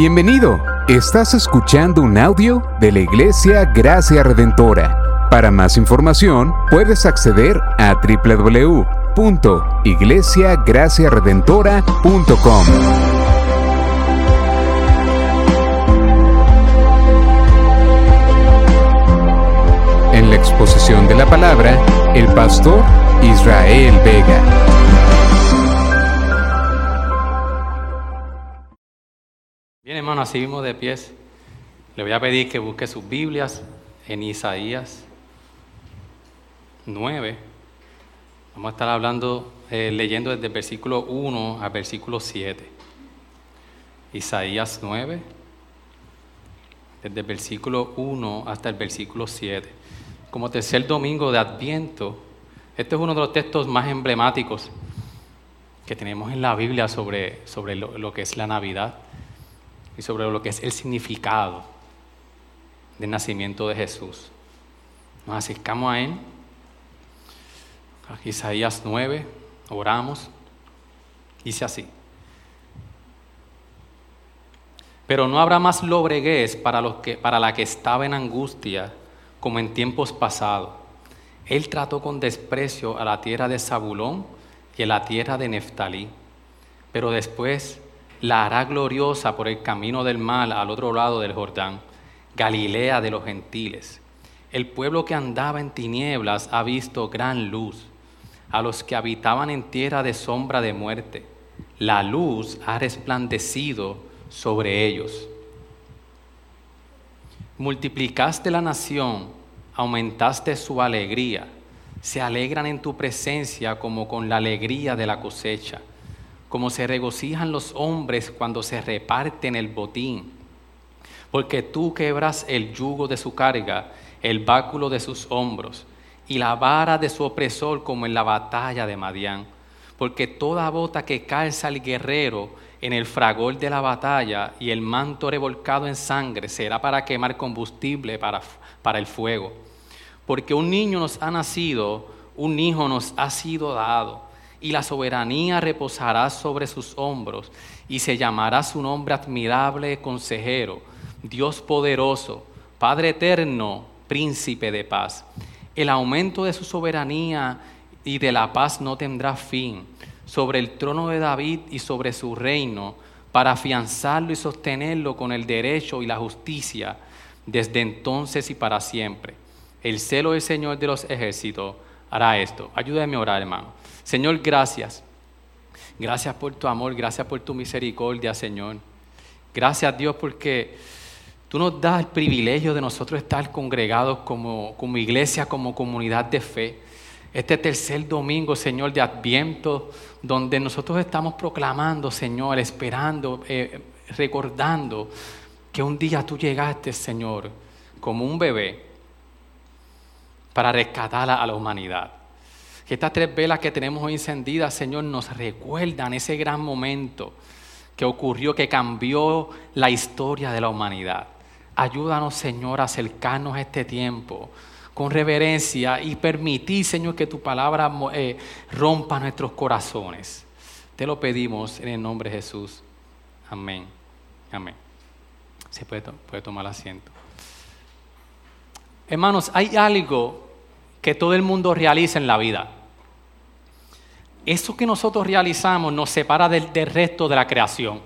Bienvenido. Estás escuchando un audio de la Iglesia Gracia Redentora. Para más información, puedes acceder a www.iglesiagraciaredentora.com. En la exposición de la palabra, el pastor Israel Vega. Hermano, así mismo de pies. Le voy a pedir que busque sus Biblias en Isaías 9. Vamos a estar hablando, eh, leyendo desde el versículo 1 al versículo 7. Isaías 9, desde el versículo 1 hasta el versículo 7. Como tercer domingo de Adviento, este es uno de los textos más emblemáticos que tenemos en la Biblia sobre, sobre lo, lo que es la Navidad y sobre lo que es el significado del nacimiento de Jesús. Nos acercamos a Él. Isaías 9, oramos. Dice así. Pero no habrá más lobreguez para, los que, para la que estaba en angustia como en tiempos pasados. Él trató con desprecio a la tierra de Zabulón y a la tierra de Neftalí. Pero después la hará gloriosa por el camino del mal al otro lado del Jordán, Galilea de los gentiles. El pueblo que andaba en tinieblas ha visto gran luz. A los que habitaban en tierra de sombra de muerte, la luz ha resplandecido sobre ellos. Multiplicaste la nación, aumentaste su alegría. Se alegran en tu presencia como con la alegría de la cosecha como se regocijan los hombres cuando se reparten el botín. Porque tú quebras el yugo de su carga, el báculo de sus hombros, y la vara de su opresor como en la batalla de Madián. Porque toda bota que calza el guerrero en el fragor de la batalla y el manto revolcado en sangre será para quemar combustible para, para el fuego. Porque un niño nos ha nacido, un hijo nos ha sido dado y la soberanía reposará sobre sus hombros, y se llamará su nombre admirable consejero, Dios poderoso, Padre eterno, príncipe de paz. El aumento de su soberanía y de la paz no tendrá fin sobre el trono de David y sobre su reino, para afianzarlo y sostenerlo con el derecho y la justicia desde entonces y para siempre. El celo del Señor de los ejércitos hará esto. Ayúdame a orar, hermano. Señor, gracias. Gracias por tu amor, gracias por tu misericordia, Señor. Gracias, Dios, porque tú nos das el privilegio de nosotros estar congregados como, como iglesia, como comunidad de fe. Este tercer domingo, Señor, de Adviento, donde nosotros estamos proclamando, Señor, esperando, eh, recordando que un día tú llegaste, Señor, como un bebé para rescatar a la humanidad. Que estas tres velas que tenemos hoy encendidas, Señor, nos recuerdan ese gran momento que ocurrió, que cambió la historia de la humanidad. Ayúdanos, Señor, a acercarnos a este tiempo con reverencia y permitir, Señor, que tu palabra eh, rompa nuestros corazones. Te lo pedimos en el nombre de Jesús. Amén. Amén. Se puede, puede tomar asiento. Hermanos, hay algo que todo el mundo realiza en la vida eso que nosotros realizamos nos separa del, resto de la creación.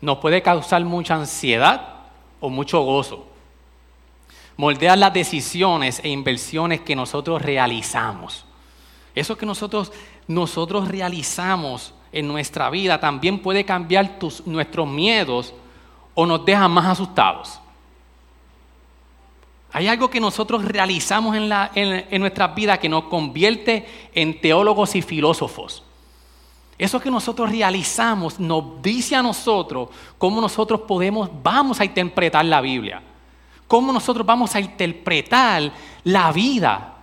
Nos puede causar mucha ansiedad o mucho gozo. Moldear las decisiones e inversiones que nosotros realizamos. Eso que nosotros, nosotros realizamos en nuestra vida también puede cambiar nuestros miedos o nos deja más asustados. Hay algo que nosotros realizamos en, la, en, nuestras vidas que nos convierte en teólogos y filósofos. Eso que nosotros realizamos nos dice a nosotros cómo nosotros podemos, vamos a interpretar la Biblia. Cómo nosotros vamos a interpretar la vida.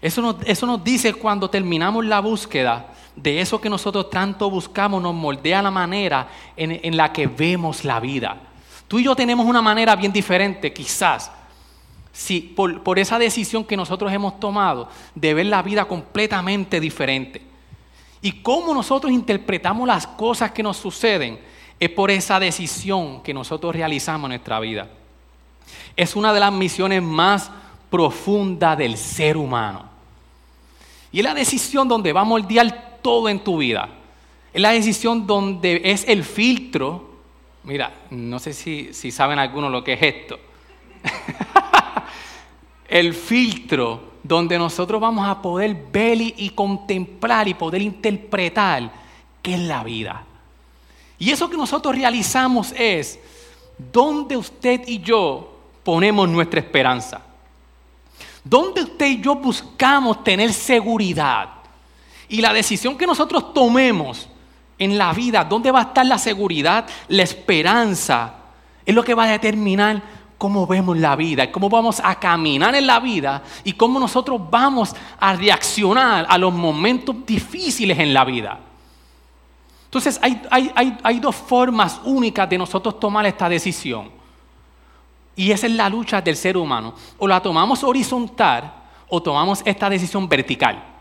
Eso nos, eso nos dice cuando terminamos la búsqueda de eso que nosotros tanto buscamos, nos moldea la manera en, en la que vemos la vida. Tú y yo tenemos una manera bien diferente, quizás, si por, esa decisión que nosotros hemos tomado de ver la vida completamente diferente. Y cómo nosotros interpretamos las cosas que nos suceden es por esa decisión que nosotros realizamos en nuestra vida. Es una de las misiones más profundas del ser humano. Y es la decisión donde va a moldear todo en tu vida. Es la decisión donde es el filtro. Mira, no sé si, si saben algunos lo que es esto. el filtro donde nosotros vamos a poder ver y, contemplar y poder interpretar qué es la vida. Y eso que nosotros realizamos es donde usted y yo ponemos nuestra esperanza. Donde usted y yo buscamos tener seguridad. Y la decisión que nosotros tomemos en la vida, dónde va a estar la seguridad, la esperanza, es lo que va a determinar cómo vemos la vida, cómo vamos a caminar en la vida y cómo nosotros vamos a reaccionar a los momentos difíciles en la vida. Entonces hay, hay, dos formas únicas de nosotros tomar esta decisión. Y esa es la lucha del ser humano. O la tomamos horizontal o tomamos esta decisión vertical.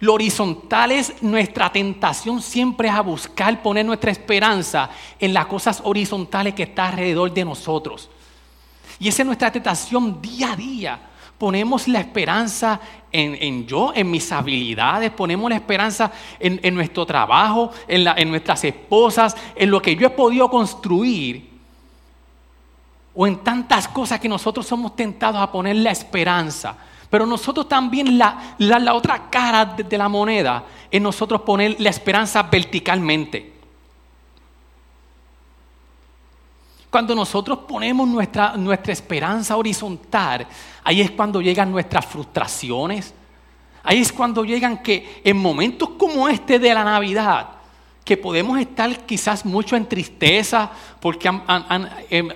Lo horizontal es nuestra tentación siempre a buscar poner nuestra esperanza en las cosas horizontales que están alrededor de nosotros. Y esa es nuestra tentación día a día. Ponemos la esperanza en, yo, en mis habilidades, ponemos la esperanza en, nuestro trabajo, en, en nuestras esposas, en lo que yo he podido construir. O en tantas cosas que nosotros somos tentados a poner la esperanza. Pero nosotros también la, otra cara de, la moneda es nosotros poner la esperanza verticalmente. Cuando nosotros ponemos nuestra, nuestra esperanza horizontal, ahí es cuando llegan nuestras frustraciones. Ahí es cuando llegan que en momentos como este de la Navidad, que podemos estar quizás mucho en tristeza porque han, em,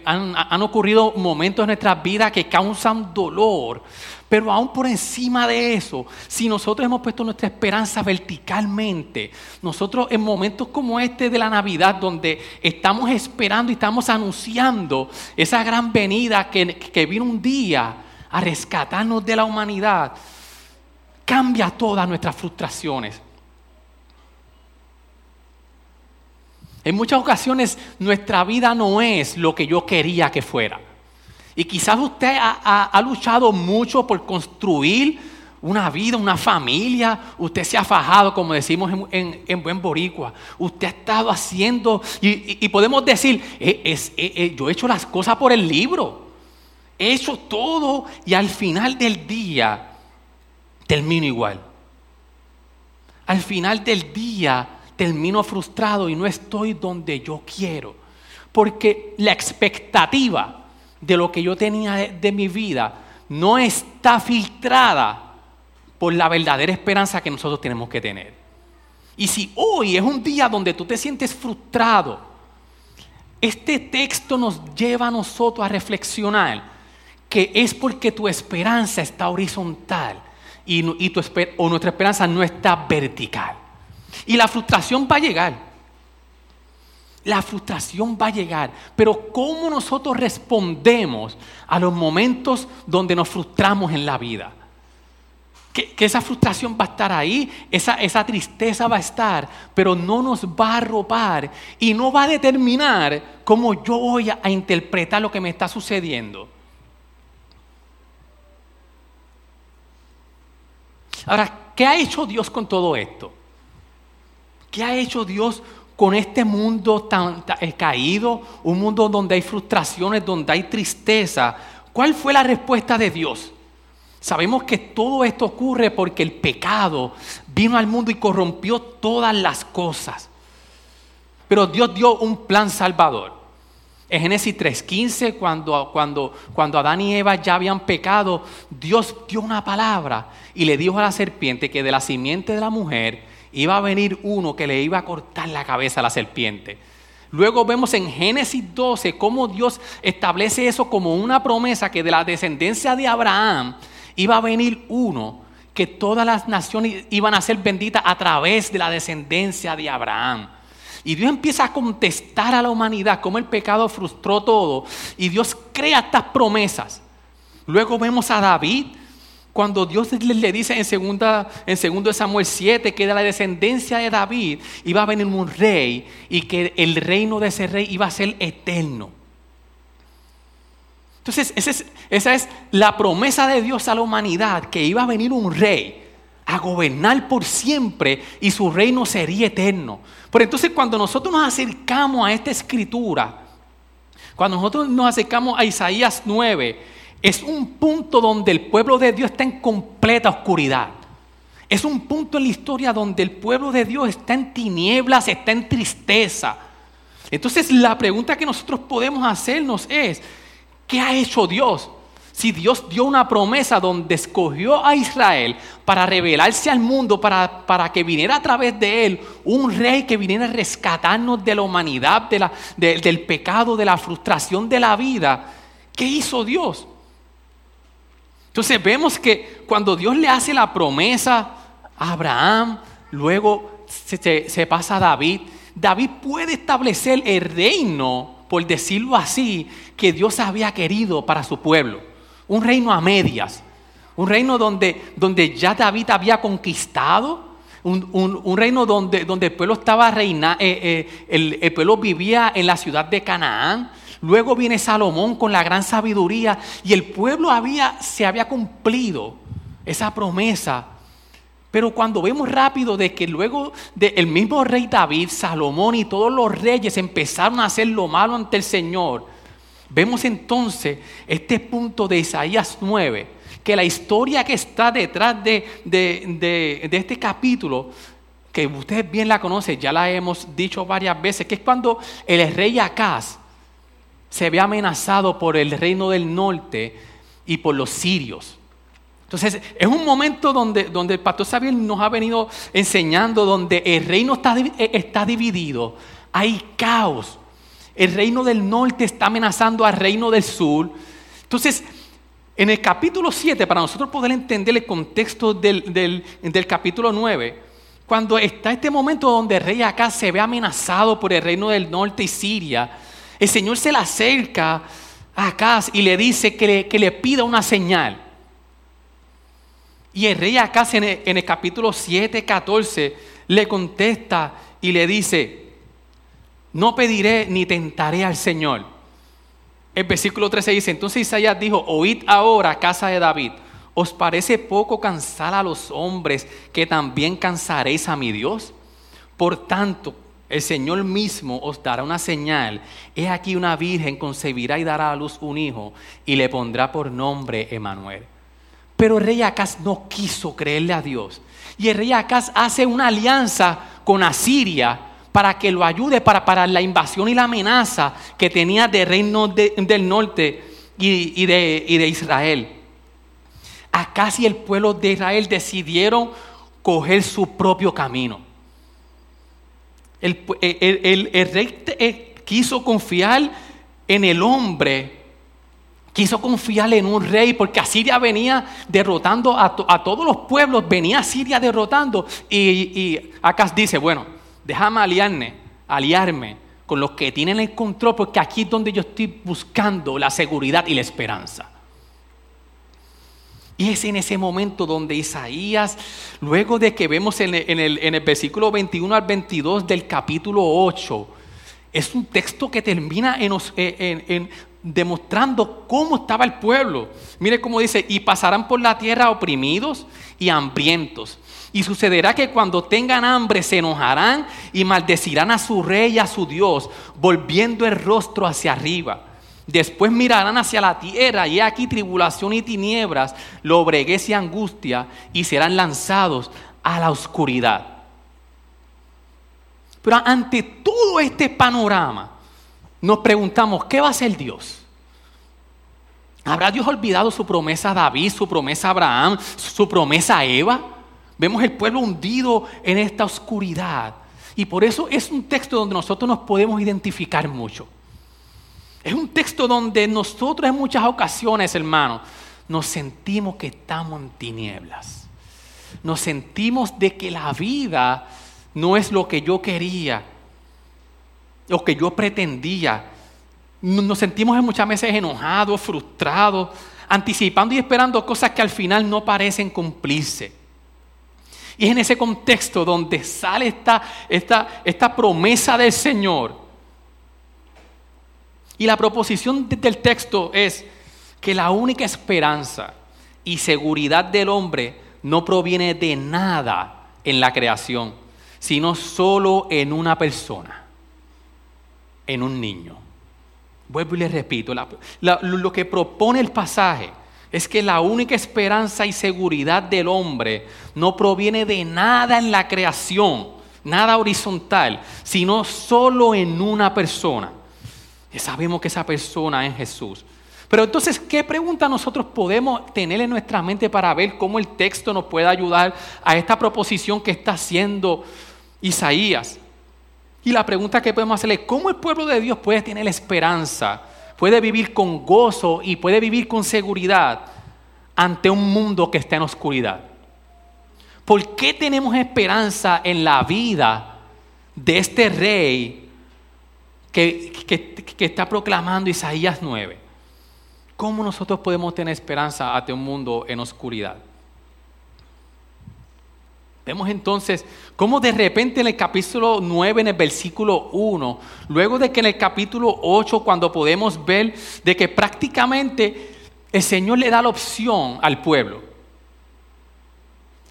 ocurrido momentos en nuestras vidas que causan dolor. Pero aún por encima de eso, si nosotros hemos puesto nuestra esperanza verticalmente, nosotros en momentos como este de la Navidad, donde estamos esperando y estamos anunciando esa gran venida que, que vino un día a rescatarnos de la humanidad, cambia todas nuestras frustraciones. En muchas ocasiones nuestra vida no es lo que yo quería que fuera. Y quizás usted ha, luchado mucho por construir una vida, una familia. Usted se ha fajado, como decimos en, buen boricua. Usted ha estado haciendo, y, podemos decir, eh, eh, eh, yo he hecho las cosas por el libro. He hecho todo y al final del día termino igual. Al final del día termino frustrado y no estoy donde yo quiero. Porque la expectativa de lo que yo tenía de, mi vida no está filtrada por la verdadera esperanza que nosotros tenemos que tener. Y si hoy es un día donde tú te sientes frustrado, este texto nos lleva a nosotros a reflexionar que es porque tu esperanza está horizontal y, y tu, o nuestra esperanza no está vertical. Y la frustración va a llegar. La frustración va a llegar, pero ¿cómo nosotros respondemos a los momentos donde nos frustramos en la vida? Que, esa frustración va a estar ahí, esa, esa tristeza va a estar, pero no nos va a arropar y no va a determinar cómo yo voy a interpretar lo que me está sucediendo. Ahora, ¿qué ha hecho Dios con todo esto? ¿Qué ha hecho Dios con este mundo tan, eh, caído, un mundo donde hay frustraciones, donde hay tristeza, ¿cuál fue la respuesta de Dios? Sabemos que todo esto ocurre porque el pecado vino al mundo y corrompió todas las cosas. Pero Dios dio un plan salvador. En Génesis 3.15, cuando, cuando, cuando Adán y Eva ya habían pecado, Dios dio una palabra y le dijo a la serpiente que de la simiente de la mujer iba a venir uno que le iba a cortar la cabeza a la serpiente. Luego vemos en Génesis 12 cómo Dios establece eso como una promesa que de la descendencia de Abraham iba a venir uno que todas las naciones iban a ser benditas a través de la descendencia de Abraham. Y Dios empieza a contestar a la humanidad cómo el pecado frustró todo y Dios crea estas promesas. Luego vemos a David cuando Dios le, dice en, segunda, en segundo Samuel 7 que de la descendencia de David iba a venir un rey y que el reino de ese rey iba a ser eterno. Entonces, esa es, esa es la promesa de Dios a la humanidad, que iba a venir un rey a gobernar por siempre y su reino sería eterno. Pero entonces cuando nosotros nos acercamos a esta escritura, cuando nosotros nos acercamos a Isaías 9, es un punto donde el pueblo de Dios está en completa oscuridad. Es un punto en la historia donde el pueblo de Dios está en tinieblas, está en tristeza. Entonces la pregunta que nosotros podemos hacernos es, ¿qué ha hecho Dios? Si Dios dio una promesa donde escogió a Israel para revelarse al mundo, para, para que viniera a través de él un rey que viniera a rescatarnos de la humanidad, del pecado, de la frustración de la vida, ¿qué hizo Dios? Entonces vemos que cuando Dios le hace la promesa a Abraham, luego se, pasa a David, David puede establecer el reino, por decirlo así, que Dios había querido para su pueblo. Un reino a medias, un reino donde, donde ya David había conquistado, un, reino donde, donde, el pueblo estaba reinando, eh, eh, el, pueblo vivía en la ciudad de Canaán, Luego viene Salomón con la gran sabiduría y el pueblo había, se había cumplido esa promesa. Pero cuando vemos rápido de que luego del mismo rey David, Salomón y todos los reyes empezaron a hacer lo malo ante el Señor, vemos entonces este punto de Isaías 9, que la historia que está detrás de, de este capítulo que ustedes bien la conocen, ya la hemos dicho varias veces, que es cuando el rey Acaz se ve amenazado por el reino del norte y por los sirios. Entonces, es un momento donde, donde el pastor Xavier nos ha venido enseñando, donde el reino está, eh, está dividido, hay caos. El reino del norte está amenazando al reino del sur. Entonces, en el capítulo 7, para nosotros poder entender el contexto del, del capítulo 9, cuando está este momento donde el rey acá se ve amenazado por el reino del norte y Siria, el Señor se le acerca a Acaz y le dice que le, pida una señal. Y el rey Acaz en el, capítulo 7, 14 le contesta y le dice, no pediré ni tentaré al Señor. El versículo 13 dice, entonces Isaías dijo, oíd ahora, casa de David, ¿os parece poco cansar a los hombres que también cansaréis a mi Dios? Por tanto, el Señor mismo os dará una señal. He aquí una virgen concebirá y dará a luz un hijo y le pondrá por nombre Emanuel. Pero el rey Acaz no quiso creerle a Dios. Y el rey Acaz hace una alianza con Asiria para que lo ayude para parar la invasión y la amenaza que tenía del reino del norte y, de, y de Israel. Acaz y el pueblo de Israel decidieron coger su propio camino. El, rey eh, quiso confiar en el hombre, quiso confiar en un rey, porque Asiria venía derrotando a, todos los pueblos, venía Asiria derrotando. Y, y Acas dice, bueno, déjame aliarme, aliarme con los que tienen el control, porque aquí es donde yo estoy buscando la seguridad y la esperanza. Y es en ese momento donde Isaías, luego de que vemos en el, versículo 21 al 22 del capítulo 8, es un texto que termina en, demostrando cómo estaba el pueblo. Mire cómo dice, y pasarán por la tierra oprimidos y hambrientos. Y sucederá que cuando tengan hambre se enojarán y maldecirán a su rey y a su Dios, volviendo el rostro hacia arriba. Después mirarán hacia la tierra y aquí tribulación y tinieblas, lobreguez y angustia y serán lanzados a la oscuridad. Pero ante todo este panorama, nos preguntamos, ¿qué va a hacer Dios? ¿Habrá Dios olvidado su promesa a David, su promesa a Abraham, su promesa a Eva? Vemos el pueblo hundido en esta oscuridad. Y por eso es un texto donde nosotros nos podemos identificar mucho. Es un texto donde nosotros en muchas ocasiones, hermanos, nos sentimos que estamos en tinieblas. Nos sentimos de que la vida no es lo que yo quería, lo que yo pretendía. Nos sentimos muchas veces enojados, frustrados, anticipando y esperando cosas que al final no parecen cumplirse. Y es en ese contexto donde sale esta, esta, esta promesa del Señor. Y la proposición del texto es que la única esperanza y seguridad del hombre no proviene de nada en la creación, sino solo en una persona, en un niño. Vuelvo y les repito, lo que propone el pasaje es que la única esperanza y seguridad del hombre no proviene de nada en la creación, nada horizontal, sino solo en una persona. Y sabemos que esa persona es Jesús. Pero entonces, ¿qué pregunta nosotros podemos tener en nuestra mente para ver cómo el texto nos puede ayudar a esta proposición que está haciendo Isaías? Y la pregunta que podemos hacerle, ¿cómo el pueblo de Dios puede tener esperanza puede vivir con gozo y puede vivir con seguridad ante un mundo que está en oscuridad. ¿Por qué tenemos esperanza en la vida de este rey que, que, está proclamando Isaías 9? ¿Cómo nosotros podemos tener esperanza ante un mundo en oscuridad? Vemos entonces cómo de repente en el capítulo 9, en el versículo 1, luego de que en el capítulo 8, cuando podemos ver de que prácticamente el Señor le da la opción al pueblo.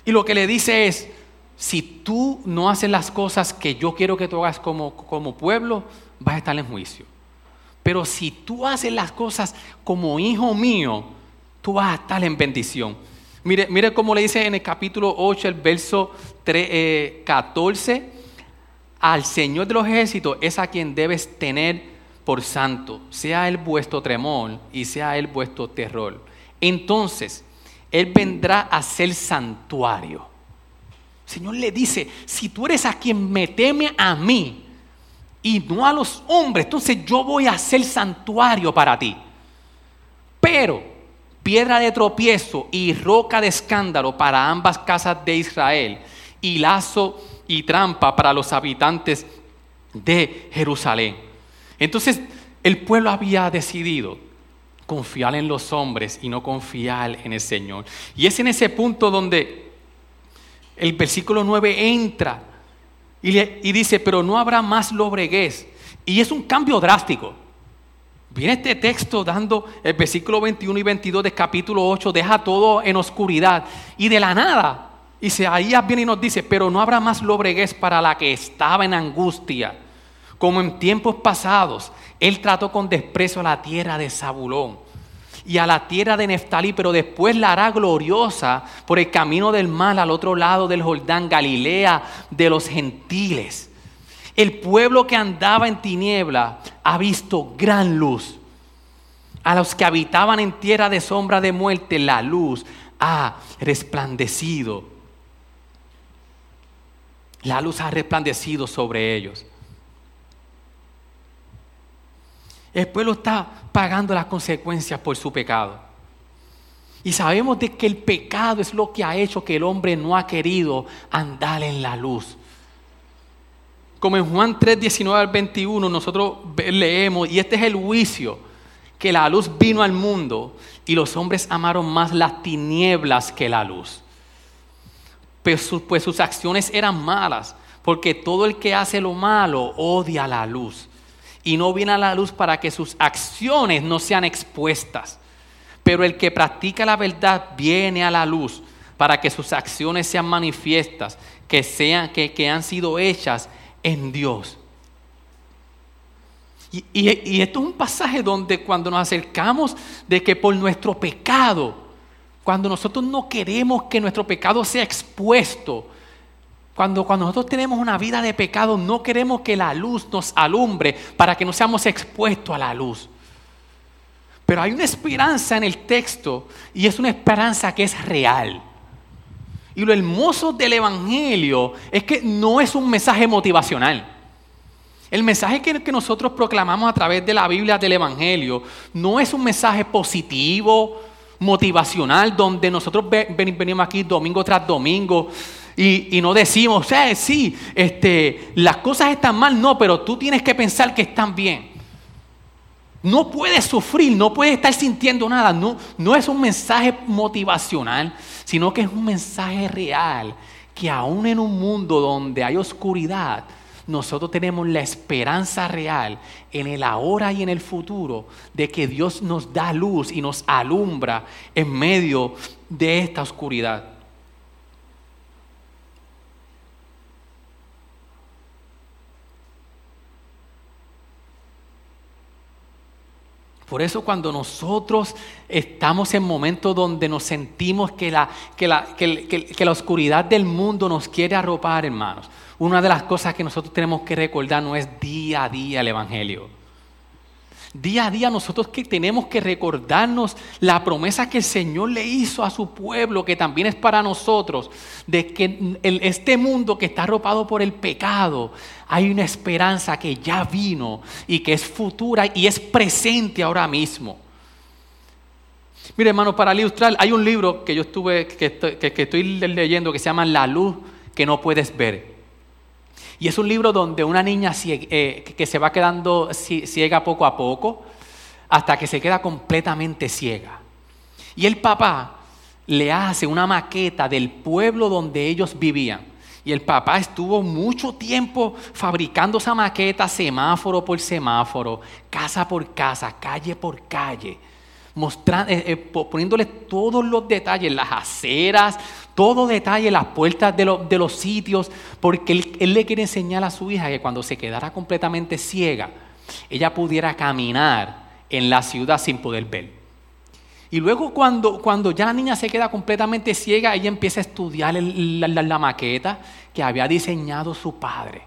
Y lo que le dice es, si tú no haces las cosas que yo quiero que tú hagas como, como pueblo, vas a estar en juicio. Pero si tú haces las cosas como hijo mío, tú vas a estar en bendición. Mire, mire cómo le dice en el capítulo 8, el verso 14, eh, al Señor de los ejércitos es a quien debes tener por santo, sea él vuestro tremor y sea él vuestro terror. Entonces, él vendrá a ser santuario. El Señor le dice, si tú eres a quien me teme a mí y no a los hombres, entonces yo voy a ser santuario para ti. Pero piedra de tropiezo y roca de escándalo para ambas casas de Israel, y lazo y trampa para los habitantes de Jerusalén. Entonces el pueblo había decidido confiar en los hombres y no confiar en el Señor. Y es en ese punto donde el versículo 9 entra y, y dice, pero no habrá más lobreguez. Y es un cambio drástico. Viene este texto dando el versículo 21 y 22 del capítulo 8, deja todo en oscuridad. Y de la nada, Isaías viene y nos dice, pero no habrá más lobreguez para la que estaba en angustia. Como en tiempos pasados, él trató con desprecio a la tierra de Zabulón y a la tierra de Neftalí, pero después la hará gloriosa por el camino del mal al otro lado del Jordán, Galilea de los gentiles. El pueblo que andaba en tiniebla ha visto gran luz. A los que habitaban en tierra de sombra de muerte, la luz ha resplandecido. La luz ha resplandecido sobre ellos. El pueblo está pagando las consecuencias por su pecado. Y sabemos de que el pecado es lo que ha hecho que el hombre no ha querido andar en la luz. Como en Juan 3, 19 al 21 nosotros leemos, y este es el juicio, que la luz vino al mundo y los hombres amaron más las tinieblas que la luz. Pues, pues sus acciones eran malas, porque todo el que hace lo malo odia la luz y no viene a la luz para que sus acciones no sean expuestas. Pero el que practica la verdad viene a la luz para que sus acciones sean manifiestas, que, sean, que, que han sido hechas en Dios. Y, esto es un pasaje donde cuando nos acercamos de que por nuestro pecado, cuando nosotros no queremos que nuestro pecado sea expuesto, cuando, cuando nosotros tenemos una vida de pecado, no queremos que la luz nos alumbre para que no seamos expuestos a la luz. Pero hay una esperanza en el texto y es una esperanza que es real. Y lo hermoso del Evangelio es que no es un mensaje motivacional. El mensaje que, nosotros proclamamos a través de la Biblia del Evangelio no es un mensaje positivo, motivacional, donde nosotros venimos aquí domingo tras domingo y, no decimos, eh, sí, este, las cosas están mal, no, pero tú tienes que pensar que están bien. No puedes sufrir, no puedes estar sintiendo nada. No, no es un mensaje motivacional, sino que es un mensaje real. Que aún en un mundo donde hay oscuridad, nosotros tenemos la esperanza real en el ahora y en el futuro de que Dios nos da luz y nos alumbra en medio de esta oscuridad. Por eso cuando nosotros estamos en momentos donde nos sentimos que la, que la, que la oscuridad del mundo nos quiere arropar, hermanos, una de las cosas que nosotros tenemos que recordar no es día a día el Evangelio. Día a día nosotros que tenemos que recordarnos la promesa que el Señor le hizo a su pueblo, que también es para nosotros, de que en este mundo que está arropado por el pecado, hay una esperanza que ya vino y que es futura y es presente ahora mismo. Mire, hermano, para ilustrar, hay un libro que yo estuve, que estoy, que estoy leyendo que se llama La luz que no puedes ver. Y es un libro donde una niña eh, que se va quedando ciega poco a poco hasta que se queda completamente ciega. Y el papá le hace una maqueta del pueblo donde ellos vivían. Y el papá estuvo mucho tiempo fabricando esa maqueta, semáforo por semáforo, casa por casa, calle por calle mostrando, eh, eh, poniéndole todos los detalles, las aceras, todo detalle, las puertas de, los sitios, porque él, le quiere enseñar a su hija que cuando se quedara completamente ciega, ella pudiera caminar en la ciudad sin poder ver. Y luego cuando, cuando ya la niña se queda completamente ciega, ella empieza a estudiar la maqueta que había diseñado su padre.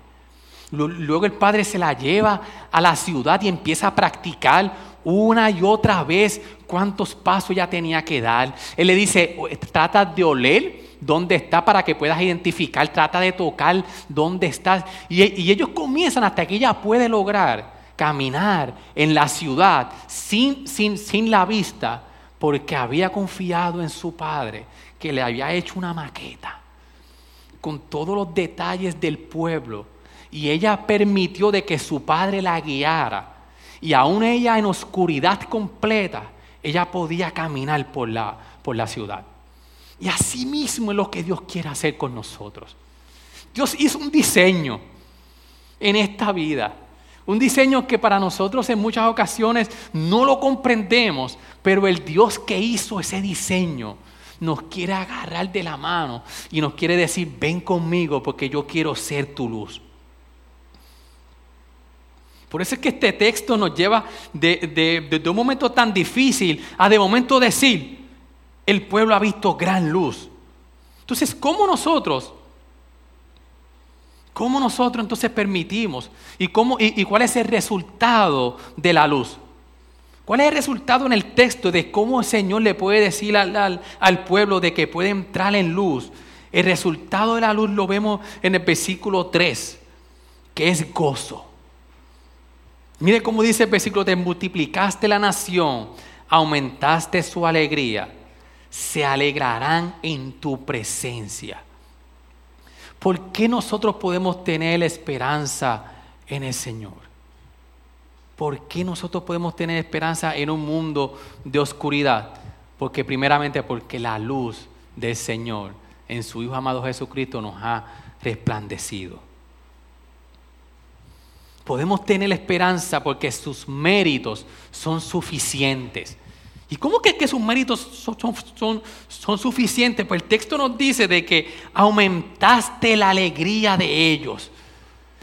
Luego el padre se la lleva a la ciudad y empieza a practicar una y otra vez cuántos pasos ya tenía que dar. Él le dice, trata de oler dónde está para que puedas identificar, trata de tocar dónde estás. Y, y ellos comienzan hasta que ella puede lograr caminar en la ciudad sin, sin, sin la vista, porque había confiado en su padre, que le había hecho una maqueta con todos los detalles del pueblo. Y ella permitió de que su padre la guiara. Y aún ella en oscuridad completa, ella podía caminar por la, por la ciudad. Y así mismo es lo que Dios quiere hacer con nosotros. Dios hizo un diseño en esta vida. Un diseño que para nosotros en muchas ocasiones no lo comprendemos, pero el Dios que hizo ese diseño nos quiere agarrar de la mano y nos quiere decir, ven conmigo porque yo quiero ser tu luz. Por eso es que este texto nos lleva de, un momento tan difícil a de momento decir, el pueblo ha visto gran luz. Entonces, ¿cómo nosotros? ¿Cómo nosotros entonces permitimos? ¿Y, cómo, y, cuál es el resultado de la luz? ¿Cuál es el resultado en el texto de cómo el Señor le puede decir al, al, pueblo de que puede entrar en luz? El resultado de la luz lo vemos en el versículo 3, que es gozo. Mire cómo dice el versículo, te multiplicaste la nación, aumentaste su alegría, se alegrarán en tu presencia. ¿Por qué nosotros podemos tener esperanza en el Señor? ¿Por qué nosotros podemos tener esperanza en un mundo de oscuridad? Porque primeramente porque la luz del Señor en su Hijo amado Jesucristo nos ha resplandecido podemos tener esperanza porque sus méritos son suficientes. ¿Y cómo que, sus méritos son, son, son, suficientes? Pues el texto nos dice de que aumentaste la alegría de ellos.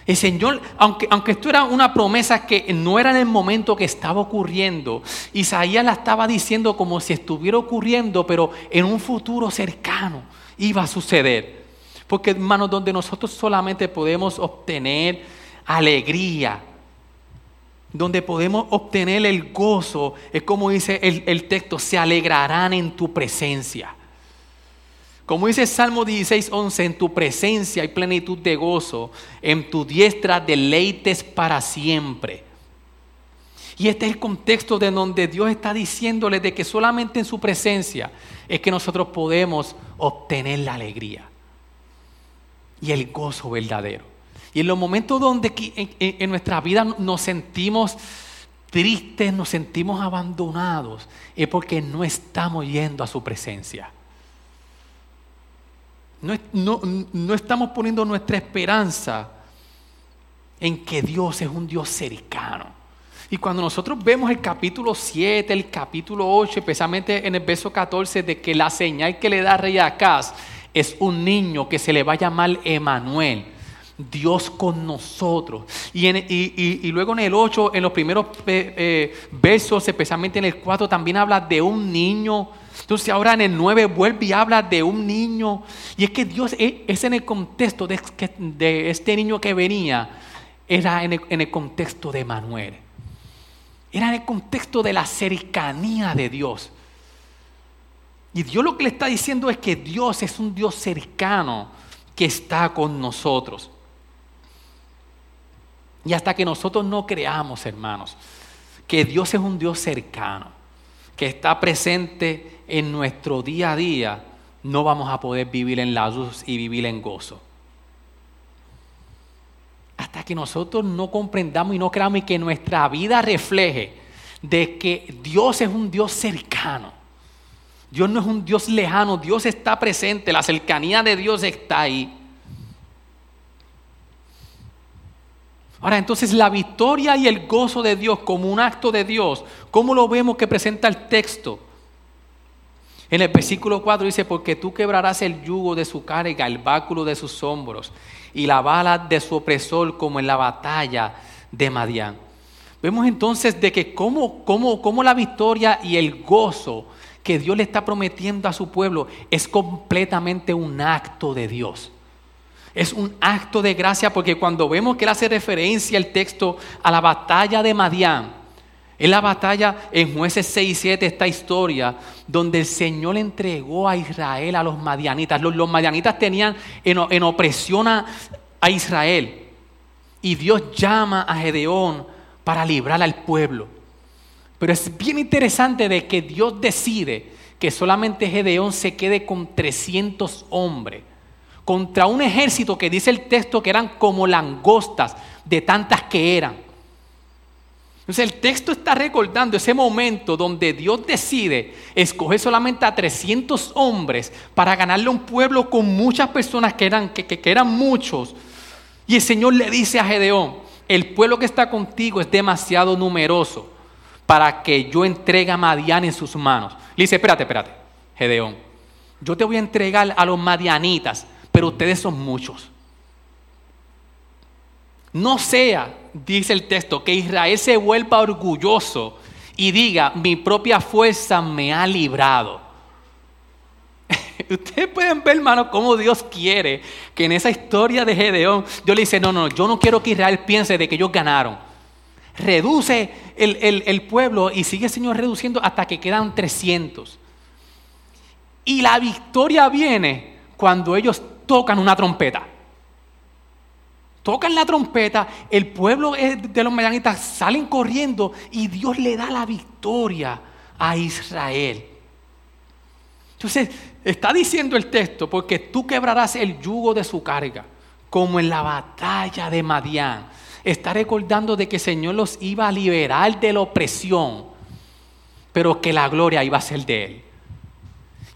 El Señor, aunque, aunque esto era una promesa que no era en el momento que estaba ocurriendo, Isaías la estaba diciendo como si estuviera ocurriendo, pero en un futuro cercano iba a suceder. Porque hermanos, donde nosotros solamente podemos obtener alegría, donde podemos obtener el gozo, es como dice el, texto, se alegrarán en tu presencia. Como dice Salmo 16, 11, en tu presencia hay plenitud de gozo, en tu diestra deleites para siempre. Y este es el contexto de donde Dios está diciéndole de que solamente en su presencia es que nosotros podemos obtener la alegría y el gozo verdadero. Y en los momentos donde en, nuestra vida nos sentimos tristes, nos sentimos abandonados, es porque no estamos yendo a su presencia. No, no, estamos poniendo nuestra esperanza en que Dios es un Dios cercano. Y cuando nosotros vemos el capítulo 7, el capítulo 8, especialmente en el verso 14, de que la señal que le da rey Acaz es un niño que se le va a llamar Emanuel, Dios con nosotros. Y, luego en el 8, en los primeros eh, versos, especialmente en el 4, también habla de un niño. Entonces ahora en el 9 vuelve y habla de un niño. Y es que Dios e, es, en el contexto de, de, este niño que venía, era en el, en el contexto de Manuel. Era en el contexto de la cercanía de Dios. Y Dios lo que le está diciendo es que Dios es un Dios cercano que está con nosotros. Y hasta que nosotros no creamos, hermanos, que Dios es un Dios cercano, que está presente en nuestro día a día, no vamos a poder vivir en la luz y vivir en gozo. Hasta que nosotros no comprendamos y no creamos y que nuestra vida refleje de que Dios es un Dios cercano. Dios no es un Dios lejano, Dios está presente, la cercanía de Dios está ahí. Ahora, entonces la victoria y el gozo de Dios como un acto de Dios, ¿cómo lo vemos que presenta el texto? En el versículo 4 dice, porque tú quebrarás el yugo de su carga, el báculo de sus hombros y la bala de su opresor como en la batalla de Madián. Vemos entonces de que cómo, cómo, cómo la victoria y el gozo que Dios le está prometiendo a su pueblo es completamente un acto de Dios. Es un acto de gracia porque cuando vemos que él hace referencia el texto a la batalla de Madián, en la batalla en jueces 6 y 7 esta historia donde el Señor entregó a Israel a los madianitas. Los, madianitas tenían en, opresión a, a, Israel. Y Dios llama a Gedeón para librar al pueblo. Pero es bien interesante de que Dios decide que solamente Gedeón se quede con 300 hombres contra un ejército que dice el texto que eran como langostas de tantas que eran. Entonces el texto está recordando ese momento donde Dios decide escoger solamente a 300 hombres para ganarle un pueblo con muchas personas que eran, que, que eran muchos. Y el Señor le dice a Gedeón, el pueblo que está contigo es demasiado numeroso para que yo entregue a Madian en sus manos. Le dice, espérate, espérate, Gedeón, yo te voy a entregar a los madianitas pero ustedes son muchos. No sea, dice el texto, que Israel se vuelva orgulloso y diga, mi propia fuerza me ha librado. Ustedes pueden ver, hermano, cómo Dios quiere que en esa historia de Gedeón, Dios le dice, no, no, yo no quiero que Israel piense de que ellos ganaron. Reduce el, el pueblo y sigue el Señor reduciendo hasta que quedan 300. Y la victoria viene cuando ellos tocan una trompeta. Tocan la trompeta, el pueblo de los medianitas salen corriendo y Dios le da la victoria a Israel. Entonces, está diciendo el texto, porque tú quebrarás el yugo de su carga, como en la batalla de Madián. Está recordando de que el Señor los iba a liberar de la opresión, pero que la gloria iba a ser de Él.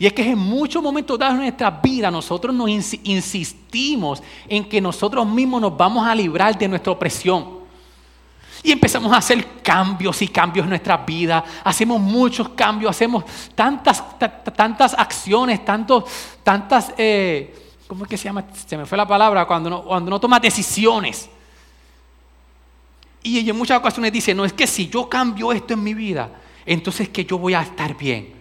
Y es que en muchos momentos dados en nuestra vida nosotros nos insistimos en que nosotros mismos nos vamos a librar de nuestra opresión. Y empezamos a hacer cambios y cambios en nuestra vida. Hacemos muchos cambios, hacemos tantas, tantas acciones, tantos, tantas, eh, ¿cómo es que se llama? Se me fue la palabra, cuando no, cuando decisiones. Y en muchas ocasiones dice, no, es que si yo cambio esto en mi vida, entonces que yo voy a estar bien.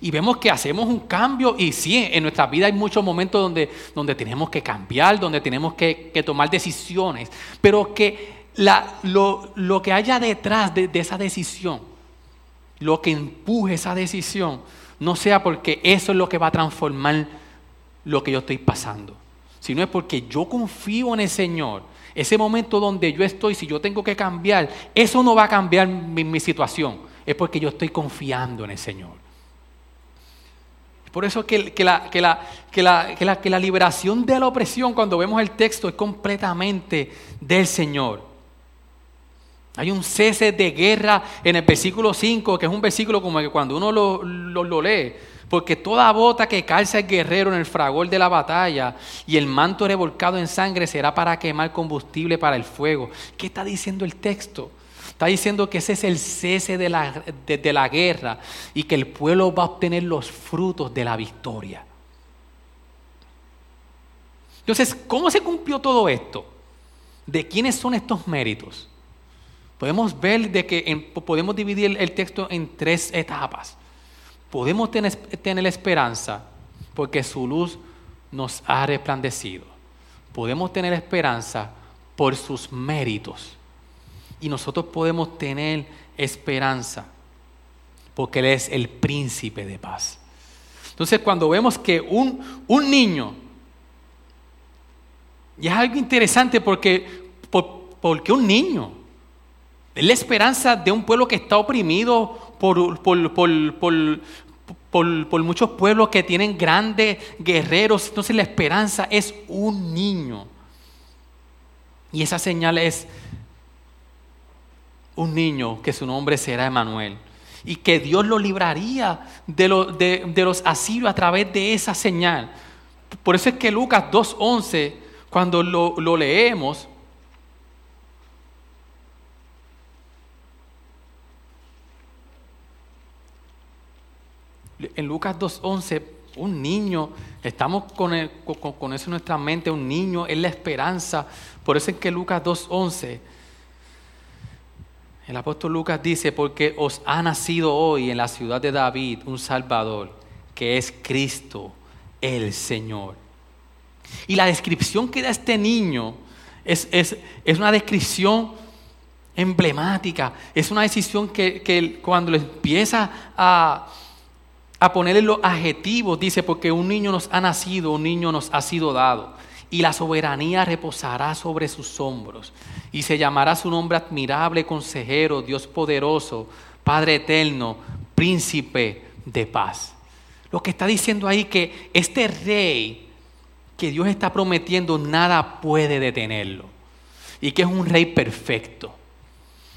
Y vemos que hacemos un cambio y sí, en nuestra vida hay muchos momentos donde, donde tenemos que cambiar, donde tenemos que, tomar decisiones, pero que lo, que haya detrás de, de esa decisión, lo que empuje esa decisión, no sea porque eso es lo que va a transformar lo que yo estoy pasando, sino es porque yo confío en el Señor. Ese momento donde yo estoy, si yo tengo que cambiar, eso no va a cambiar mi situación, es porque yo estoy confiando en el Señor. Por eso que, la, liberación de la opresión, cuando vemos el texto, es completamente del Señor. Hay un cese de guerra en el versículo 5, que es un versículo como que cuando uno lo, lo, lee, porque toda bota que calza el guerrero en el fragor de la batalla y el manto revolcado en sangre será para quemar combustible para el fuego. ¿Qué está diciendo el texto? Está diciendo que ese es el cese de la, de la guerra y que el pueblo va a obtener los frutos de la victoria. Entonces, ¿cómo se cumplió todo esto? ¿De quiénes son estos méritos? Podemos ver de que podemos dividir el texto en tres etapas. Podemos tener, tener esperanza porque su luz nos ha resplandecido. Podemos tener esperanza por sus méritos. Y nosotros podemos tener esperanza porque Él es el príncipe de paz. Entonces cuando vemos que un, un niño, y es algo interesante porque, porque un niño, es la esperanza de un pueblo que está oprimido por, por, muchos pueblos que tienen grandes guerreros. Entonces la esperanza es un niño. Y esa señal es un niño que su nombre será Emanuel. Y que Dios lo libraría de, de los asirios a través de esa señal. Por eso es que Lucas 2.11, cuando lo, lo leemos, en Lucas 2.11, un niño, estamos con, con, eso en nuestra mente, un niño es la esperanza. Por eso es que Lucas 2.11, el apóstol Lucas dice, porque os ha nacido hoy en la ciudad de David un Salvador, que es Cristo el Señor. Y la descripción que da este niño es, es, es una descripción emblemática, es una decisión que, que cuando le empieza a a ponerle los adjetivos, dice, porque un niño nos ha nacido, un niño nos ha sido dado, y la soberanía reposará sobre sus hombros, y se llamará su nombre admirable, consejero, Dios poderoso, Padre eterno, príncipe de paz. Lo que está diciendo ahí que este rey que Dios está prometiendo, nada puede detenerlo, y que es un rey perfecto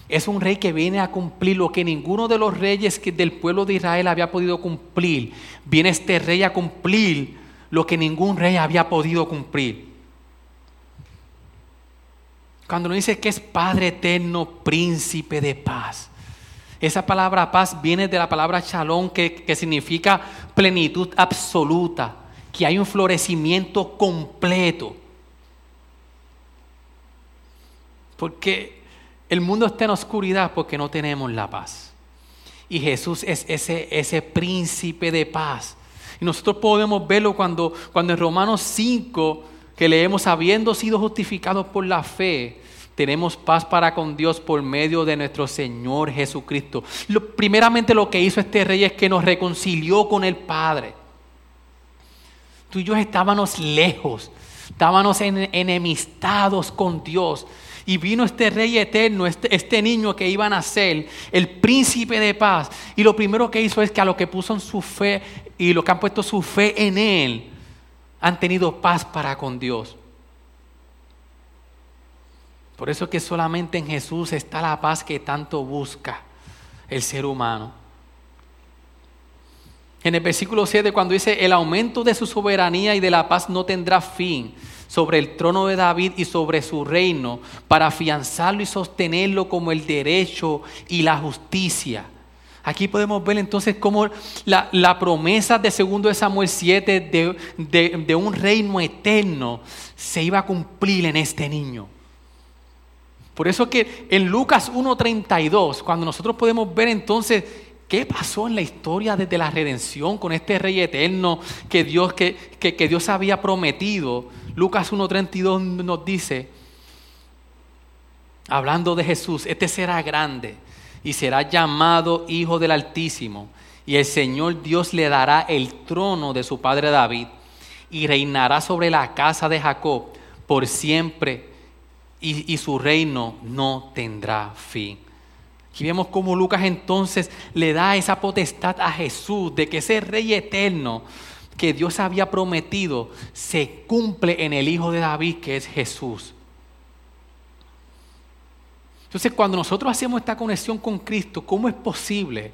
es un rey que viene a cumplir lo que ninguno de los reyes del pueblo de Israel había podido cumplir. Viene este rey a cumplir lo que ningún rey había podido cumplir. Cuando nos dice que es Padre eterno, príncipe de paz. Esa palabra paz viene de la palabra shalom, que, que significa plenitud absoluta, que hay un florecimiento completo. Porque el mundo está en oscuridad porque no tenemos la paz. Y Jesús es ese, ese príncipe de paz. Y nosotros podemos verlo cuando, cuando en Romanos 5, que leemos, habiendo sido justificados por la fe, tenemos paz para con Dios por medio de nuestro Señor Jesucristo. Lo, primeramente lo que hizo este rey es que nos reconcilió con el Padre. Tú y yo estábamos lejos, estábamos enemistados con Dios. Y vino este rey eterno, este, este, niño que iba a nacer, el príncipe de paz. Y lo primero que hizo es que a lo que puso en su fe y lo que han puesto su fe en él, han tenido paz para con Dios. Por eso que solamente en Jesús está la paz que tanto busca el ser humano. En el versículo 7, cuando dice, el aumento de su soberanía y de la paz no tendrá fin sobre el trono de David y sobre su reino, para afianzarlo y sostenerlo como el derecho y la justicia. Aquí podemos ver entonces cómo la, promesa de segundo de Samuel 7 de, de un reino eterno se iba a cumplir en este niño. Por eso que en Lucas 1.32, cuando nosotros podemos ver entonces ¿Qué pasó en la historia desde la redención con este rey eterno que Dios, que, que, Dios había prometido? Lucas 1.32 nos dice, hablando de Jesús, este será grande y será llamado Hijo del Altísimo. Y el Señor Dios le dará el trono de su padre David y reinará sobre la casa de Jacob por siempre y, y su reino no tendrá fin. Aquí vemos cómo Lucas entonces le da esa potestad a Jesús de que ese rey eterno que Dios había prometido se cumple en el Hijo de David que es Jesús. Entonces, cuando nosotros hacemos esta conexión con Cristo, ¿cómo es posible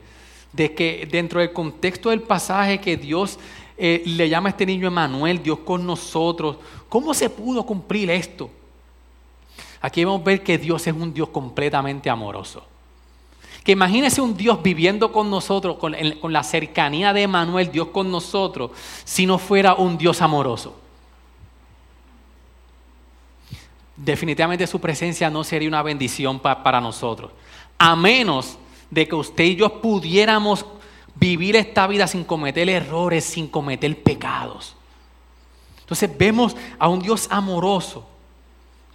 de que dentro del contexto del pasaje que Dios eh, le llama a este niño Emanuel, Dios con nosotros, ¿cómo se pudo cumplir esto? Aquí vamos a ver que Dios es un Dios completamente amoroso. Que imagínese un Dios viviendo con nosotros, con, con la cercanía de Emanuel, Dios con nosotros, si no fuera un Dios amoroso. Definitivamente su presencia no sería una bendición para nosotros. A menos de que usted y yo pudiéramos vivir esta vida sin cometer errores, sin cometer pecados. Entonces vemos a un Dios amoroso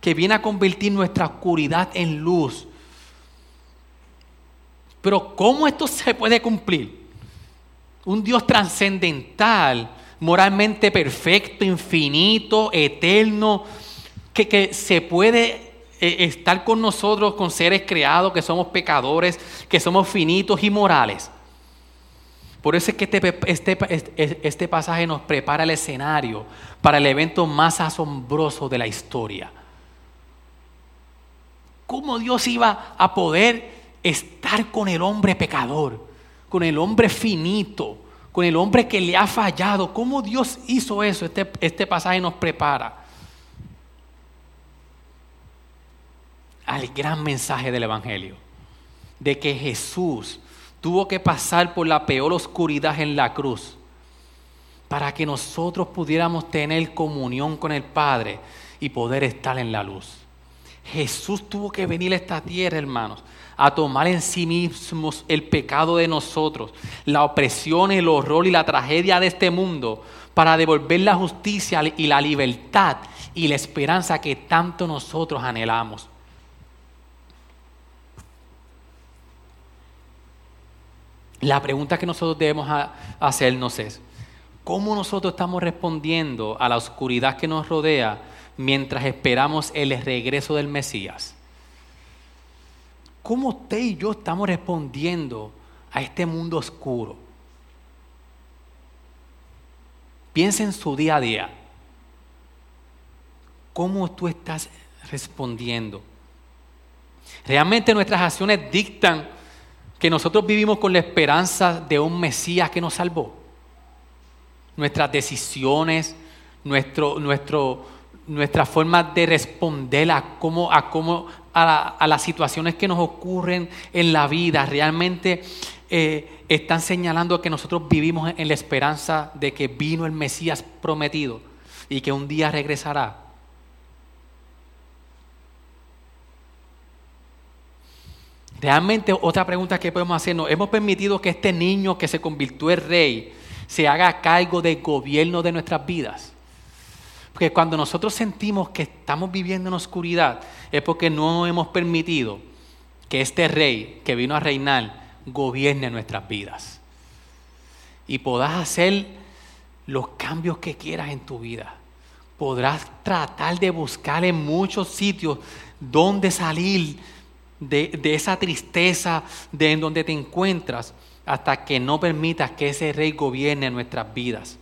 que viene a convertir nuestra oscuridad en luz. Pero ¿cómo esto se puede cumplir? Un Dios trascendental, moralmente perfecto, infinito, eterno, que, se puede eh, estar con nosotros, con seres creados, que somos pecadores, que somos finitos y morales. Por eso es que este, este, este, este, pasaje nos prepara el escenario para el evento más asombroso de la historia. ¿Cómo Dios iba a poder estar con el hombre pecador, con el hombre finito, con el hombre que le ha fallado? ¿Cómo Dios hizo eso? Este, este pasaje nos prepara. Al gran mensaje del Evangelio, de que Jesús tuvo que pasar por la peor oscuridad en la cruz para que nosotros pudiéramos tener comunión con el Padre y poder estar en la luz. Jesús tuvo que venir a esta tierra, hermanos, a tomar en sí mismos el pecado de nosotros, la opresión, el horror y la tragedia de este mundo, para devolver la justicia y la libertad y la esperanza que tanto nosotros anhelamos. La pregunta que nosotros debemos hacernos es, ¿cómo nosotros estamos respondiendo a la oscuridad que nos rodea mientras esperamos el regreso del Mesías? ¿Cómo usted y yo estamos respondiendo a este mundo oscuro? Piensa en su día a día. ¿Cómo tú estás respondiendo? Realmente nuestras acciones dictan que nosotros vivimos con la esperanza de un Mesías que nos salvó. Nuestras decisiones, nuestro, nuestro, nuestra forma de responder a, cómo, a, cómo, a, las situaciones que nos ocurren en la vida realmente eh, están señalando que nosotros vivimos en la esperanza de que vino el Mesías prometido y que un día regresará. Realmente otra pregunta que podemos hacernos, ¿hemos permitido que este niño que se convirtió en rey se haga cargo del gobierno de nuestras vidas? Porque cuando nosotros sentimos que estamos viviendo en oscuridad es porque no hemos permitido que este rey que vino a reinar gobierne nuestras vidas. Y podás hacer los cambios que quieras en tu vida. Podrás tratar de buscar en muchos sitios dónde salir de, esa tristeza de en donde te encuentras hasta que no permitas que ese rey gobierne nuestras vidas.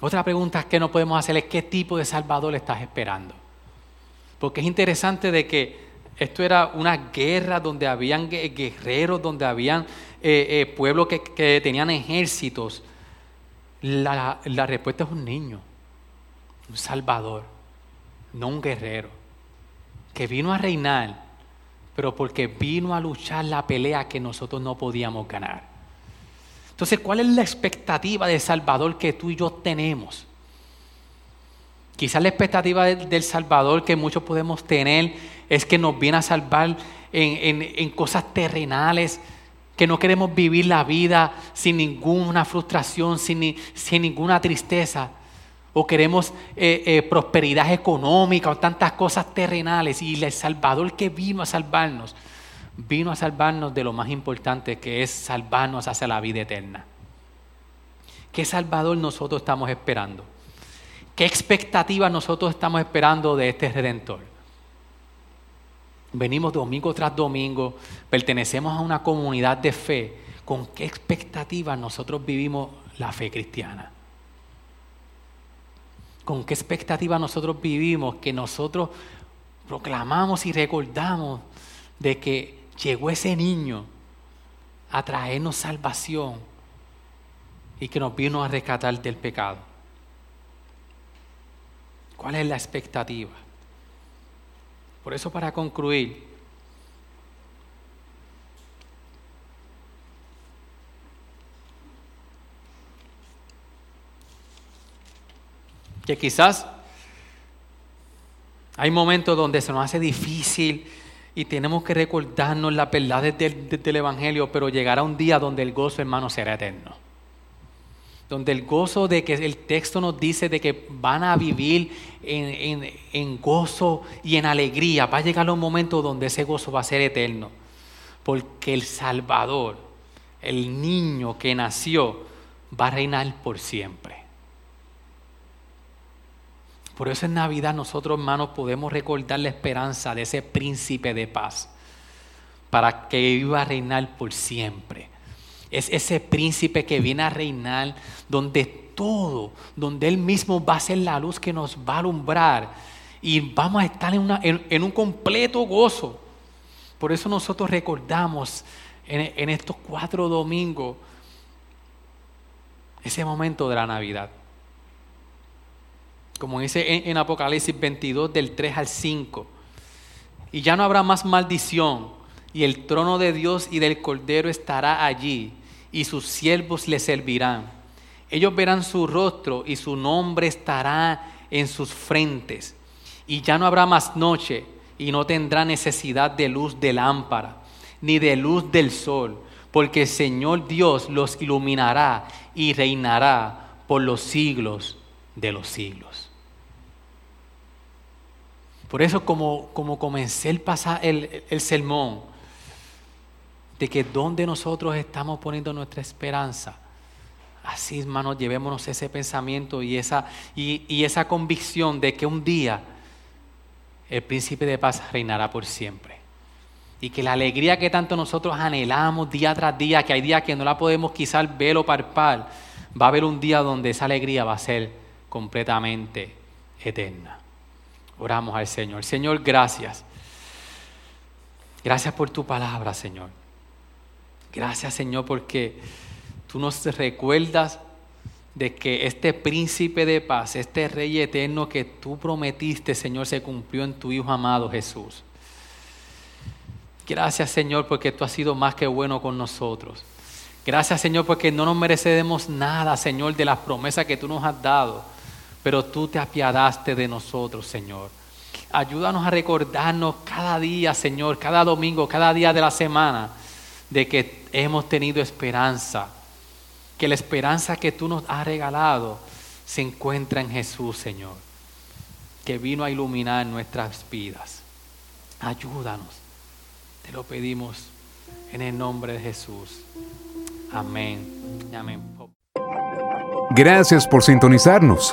Otra pregunta que no podemos hacer es qué tipo de Salvador estás esperando. Porque es interesante de que esto era una guerra donde habían guerreros, donde habían eh, eh, pueblos que, tenían ejércitos. la respuesta es un niño, un Salvador no un guerrero, que vino a reinar, pero porque vino a luchar la pelea que nosotros no podíamos ganar. Entonces, ¿cuál es la expectativa de Salvador que tú y yo tenemos? Quizás la expectativa del Salvador que muchos podemos tener es que nos viene a salvar en, cosas terrenales, que no queremos vivir la vida sin ninguna frustración, sin, sin ninguna tristeza o queremos eh, eh, prosperidad económica o tantas cosas terrenales. Y el Salvador que vino a salvarnos, vino a salvarnos de lo más importante que es salvarnos hacia la vida eterna. ¿Qué Salvador nosotros estamos esperando? ¿Qué expectativas nosotros estamos esperando de este Redentor? Venimos domingo tras domingo, pertenecemos a una comunidad de fe. ¿Con qué expectativas nosotros vivimos la fe cristiana? Con qué expectativa nosotros vivimos, que nosotros proclamamos y recordamos de que llegó ese niño a traernos salvación y que nos vino a rescatar del pecado. ¿Cuál es la expectativa? Por eso para concluir, que quizás hay momentos donde se nos hace difícil y tenemos que recordarnos las verdades del, Evangelio, pero llegará un día donde el gozo, hermano, será eterno. Donde el gozo de que el texto nos dice de que van a vivir en, en, en gozo y en alegría. Va a llegar un momento donde ese gozo va a ser eterno. Porque el Salvador, el niño que nació, va a reinar por siempre. Por eso en Navidad nosotros, hermanos, podemos recordar la esperanza de ese príncipe de paz para que iba a reinar por siempre. Es ese príncipe que viene a reinar donde todo, donde Él mismo va a ser la luz que nos va a alumbrar y vamos a estar en, en, un completo gozo. Por eso nosotros recordamos en estos cuatro domingos ese momento de la Navidad como dice en, Apocalipsis 22 del 3 al 5. Y ya no habrá más maldición, y el trono de Dios y del Cordero estará allí, y sus siervos le servirán. Ellos verán su rostro y su nombre estará en sus frentes. Y ya no habrá más noche, y no tendrá necesidad de luz de lámpara, ni de luz del sol, porque el Señor Dios los iluminará y reinará por los siglos de los siglos. Por eso como, como comencé el, pasar, el, el sermón, de que donde nosotros estamos poniendo nuestra esperanza, así hermanos, llevémonos ese pensamiento y esa, y, y esa convicción de que un día el príncipe de paz reinará por siempre. Y que la alegría que tanto nosotros anhelamos día tras día, que hay días que no la podemos quizás ver o parpar, va a haber un día donde esa alegría va a ser completamente eterna. Oramos al Señor. Señor, gracias. Gracias por tu palabra, Señor. Gracias, Señor, porque tú nos recuerdas de que este príncipe de paz, este rey eterno que tú prometiste, Señor, se cumplió en tu Hijo amado Jesús. Gracias, Señor, porque tú has sido más que bueno con nosotros. Gracias, Señor, porque no nos merecemos nada, Señor, de las promesas que tú nos has dado pero tú te apiadaste de nosotros, Señor. Ayúdanos a recordarnos cada día, Señor, cada domingo, cada día de la semana, de que hemos tenido esperanza, que la esperanza que tú nos has regalado se encuentra en Jesús, Señor, que vino a iluminar nuestras vidas. Ayúdanos, te lo pedimos en el nombre de Jesús. Amén. Amén. Gracias por sintonizarnos.